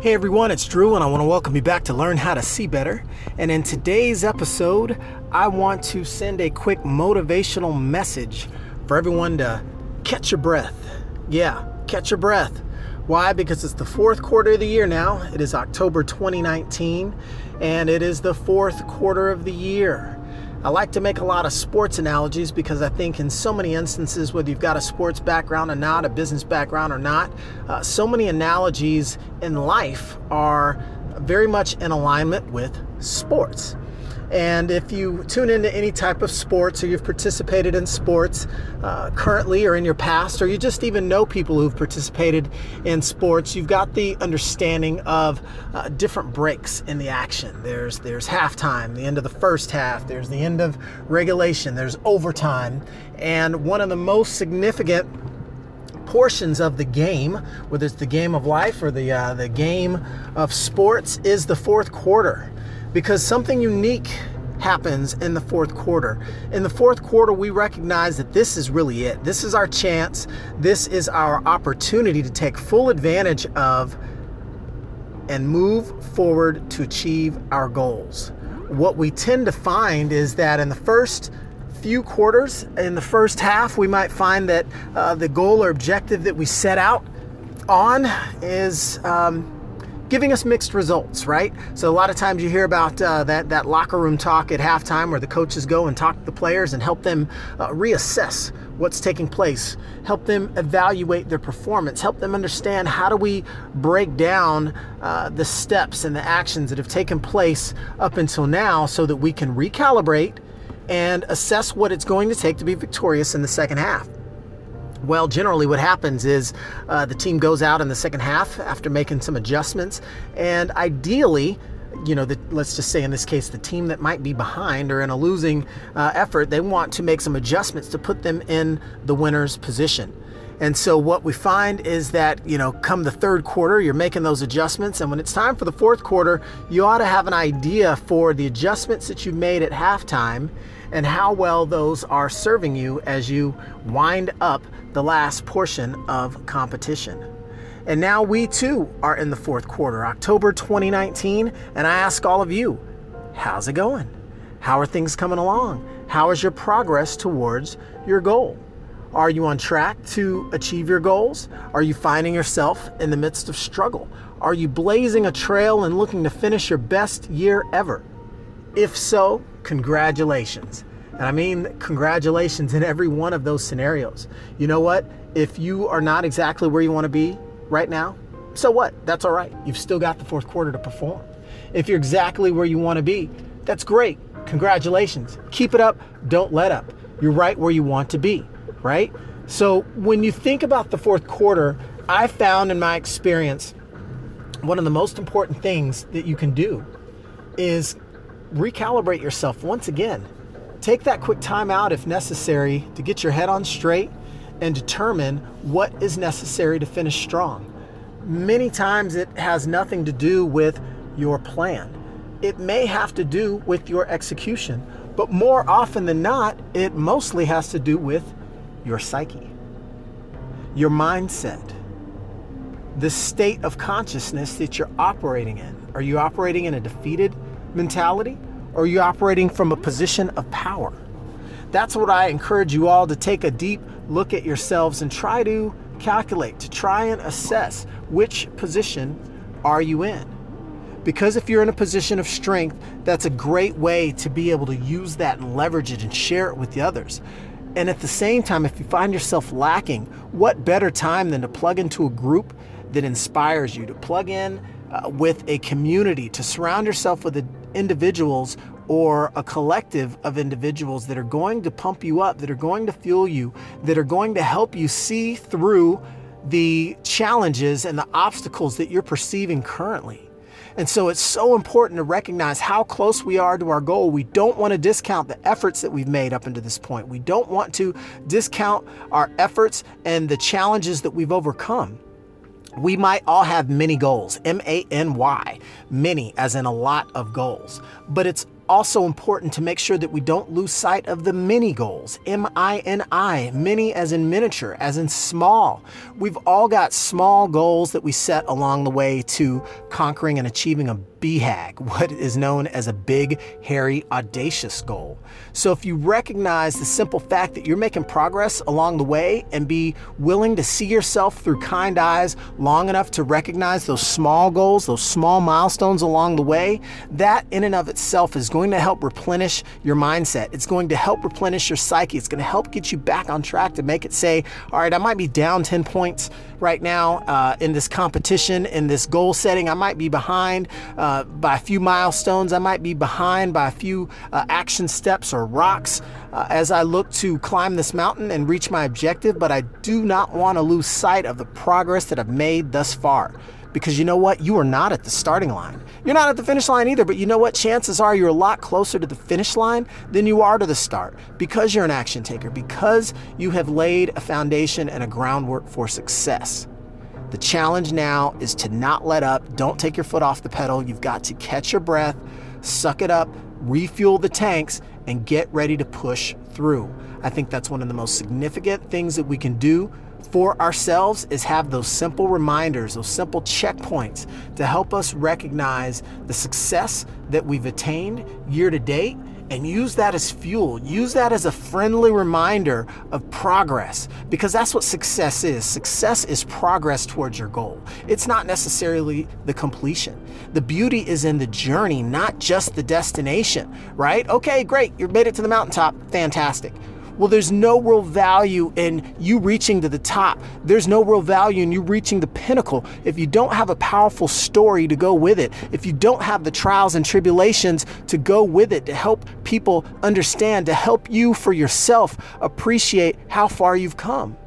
Hey everyone, it's Drew, and I want to welcome you back to Learn How to See Better. And in today's episode, I want to send a quick motivational message for everyone to catch your breath. Yeah, catch your breath. Why? Because it's the fourth quarter of the year now. It is October 2019, and it is the fourth quarter of the year. I like to make a lot of sports analogies because I think in so many instances, whether you've got a sports background or not, a business background or not, uh, so many analogies in life are very much in alignment with sports. And if you tune into any type of sports or you've participated in sports uh, currently or in your past, or you just even know people who've participated in sports, you've got the understanding of uh, different breaks in the action. There's there's halftime, the end of the first half. There's the end of regulation. There's overtime, and one of the most significant portions of the game, whether it's the game of life or the uh, the game of sports, is the fourth quarter because something unique happens in the fourth quarter. In the fourth quarter, we recognize that this is really it. This is our chance. This is our opportunity to take full advantage of and move forward to achieve our goals. What we tend to find is that in the first few quarters, in the first half, we might find that uh, the goal or objective that we set out on is. Um, giving us mixed results, right? So a lot of times you hear about uh, that that locker room talk at halftime, where the coaches go and talk to the players and help them uh, reassess what's taking place, help them evaluate their performance, help them understand how do we break down uh, the steps and the actions that have taken place up until now, so that we can recalibrate and assess what it's going to take to be victorious in the second half. Well, generally, what happens is uh, the team goes out in the second half after making some adjustments, and ideally, you know, the, let's just say in this case, the team that might be behind or in a losing uh, effort, they want to make some adjustments to put them in the winner's position. And so what we find is that, you know, come the third quarter, you're making those adjustments. And when it's time for the fourth quarter, you ought to have an idea for the adjustments that you made at halftime and how well those are serving you as you wind up the last portion of competition. And now we too are in the fourth quarter, October 2019, and I ask all of you, how's it going? How are things coming along? How is your progress towards your goal? Are you on track to achieve your goals? Are you finding yourself in the midst of struggle? Are you blazing a trail and looking to finish your best year ever? If so, congratulations. And I mean congratulations in every one of those scenarios. You know what? If you are not exactly where you want to be right now, so what? That's all right. You've still got the fourth quarter to perform. If you're exactly where you want to be, that's great. Congratulations. Keep it up. Don't let up. You're right where you want to be, right? So when you think about the fourth quarter, I found in my experience one of the most important things that you can do is recalibrate yourself once again Take that quick time out if necessary to get your head on straight and determine what is necessary to finish strong. Many times it has nothing to do with your plan. It may have to do with your execution, but more often than not, it mostly has to do with your psyche, your mindset, the state of consciousness that you're operating in. Are you operating in a defeated mentality? Or are you operating from a position of power? That's what I encourage you all to take a deep look at yourselves and try to calculate, to try and assess which position are you in. Because if you're in a position of strength, that's a great way to be able to use that and leverage it and share it with the others. And at the same time, if you find yourself lacking, what better time than to plug into a group that inspires you, to plug in uh, with a community, to surround yourself with individuals or a collective of individuals that are going to pump you up, that are going to fuel you, that are going to help you see through the challenges and the obstacles that you're perceiving currently. And so it's so important to recognize how close we are to our goal. We don't want to discount the efforts that we've made up until this point. We don't want to discount our efforts and the challenges that we've overcome. We might all have many goals, M A N Y, many as in a lot of goals. But it's also important to make sure that we don't lose sight of the mini goals. M I N I, mini as in miniature, as in small. We've all got small goals that we set along the way to conquering and achieving a BHAG, what is known as a big, hairy, audacious goal. So if you recognize the simple fact that you're making progress along the way and be willing to see yourself through kind eyes long enough to recognize those small goals, those small milestones along the way, that in and of itself is going to help replenish your mindset. It's going to help replenish your psyche. It's going to help get you back on track to make it say, all right, I might be down 10 points right now uh, in this competition, in this goal setting. I might be behind uh, by a few milestones. I might be behind by a few uh, action steps or rocks uh, as I look to climb this mountain and reach my objective, but I do not want to lose sight of the progress that I've made thus far. Because you know what? You are not at the starting line. You're not at the finish line either, but you know what? Chances are you're a lot closer to the finish line than you are to the start because you're an action taker, because you have laid a foundation and a groundwork for success. The challenge now is to not let up. Don't take your foot off the pedal. You've got to catch your breath, suck it up, refuel the tanks, and get ready to push through. I think that's one of the most significant things that we can do for ourselves is have those simple reminders, those simple checkpoints to help us recognize the success that we've attained year to date and use that as fuel. Use that as a friendly reminder of progress because that's what success is. Success is progress towards your goal. It's not necessarily the completion. The beauty is in the journey, not just the destination, right? Okay, great. You made it to the mountaintop. Fantastic. Well, there's no real value in you reaching to the top. There's no real value in you reaching the pinnacle if you don't have a powerful story to go with it. If you don't have the trials and tribulations to go with it to help people understand, to help you for yourself appreciate how far you've come.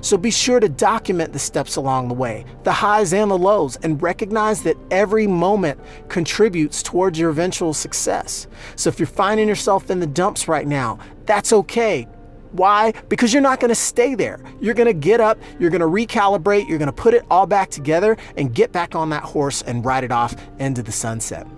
So be sure to document the steps along the way, the highs and the lows, and recognize that every moment contributes towards your eventual success. So if you're finding yourself in the dumps right now, that's okay. Why? Because you're not going to stay there. You're going to get up, you're going to recalibrate, you're going to put it all back together and get back on that horse and ride it off into the sunset.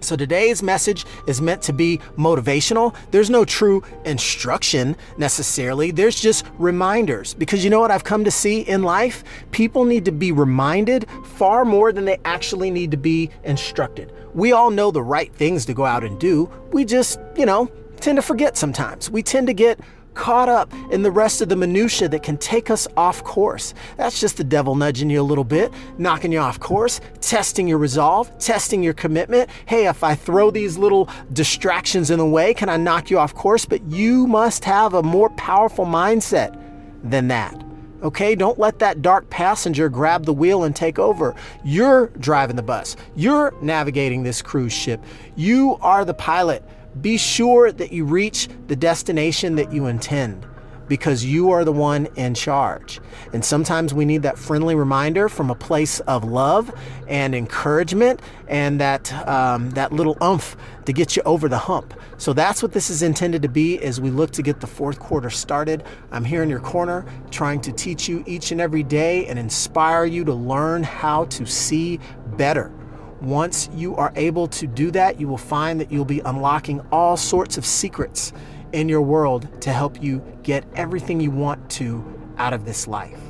So today's message is meant to be motivational. There's no true instruction necessarily. There's just reminders because you know what I've come to see in life? People need to be reminded far more than they actually need to be instructed. We all know the right things to go out and do. We just, you know, tend to forget sometimes. We tend to get caught up in the rest of the minutiae that can take us off course. That's just the devil nudging you a little bit, knocking you off course, testing your resolve, testing your commitment. Hey, if I throw these little distractions in the way, can I knock you off course? But you must have a more powerful mindset than that. Okay, don't let that dark passenger grab the wheel and take over. You're driving the bus. You're navigating this cruise ship. You are the pilot. Be sure that you reach the destination that you intend because you are the one in charge. And sometimes we need that friendly reminder from a place of love and encouragement and that, um, that little umph to get you over the hump. So that's what this is intended to be as we look to get the fourth quarter started. I'm here in your corner trying to teach you each and every day and inspire you to learn how to see better. Once you are able to do that, you will find that you'll be unlocking all sorts of secrets in your world to help you get everything you want to out of this life.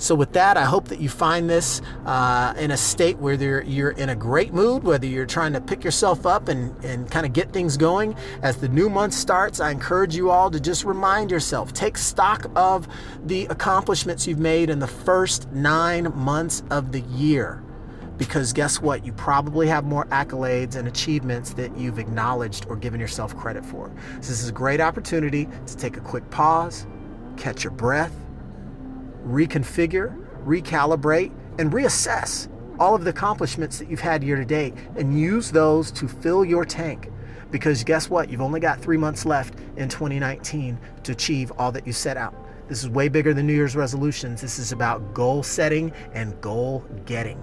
So, with that, I hope that you find this uh, in a state where you're, in a great mood, whether you're trying to pick yourself up and, and kind of get things going. As the new month starts, I encourage you all to just remind yourself, take stock of the accomplishments you've made in the first nine months of the year because guess what? You probably have more accolades and achievements that you've acknowledged or given yourself credit for. So this is a great opportunity to take a quick pause, catch your breath, reconfigure, recalibrate, and reassess all of the accomplishments that you've had year to date and use those to fill your tank. Because guess what? You've only got three months left in 2019 to achieve all that you set out. This is way bigger than New Year's resolutions. This is about goal setting and goal getting.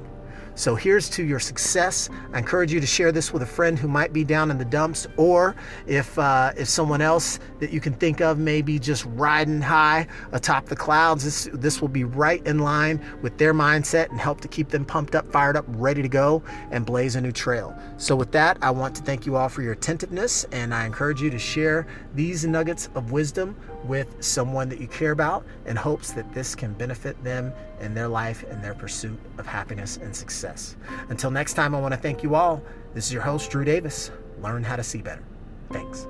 So here's to your success. I encourage you to share this with a friend who might be down in the dumps, or if uh, if someone else that you can think of may be just riding high atop the clouds, this this will be right in line with their mindset and help to keep them pumped up, fired up, ready to go and blaze a new trail. So with that, I want to thank you all for your attentiveness, and I encourage you to share these nuggets of wisdom with someone that you care about in hopes that this can benefit them in their life and their pursuit of happiness and success. Until next time, I want to thank you all. This is your host, Drew Davis. Learn how to see better. Thanks.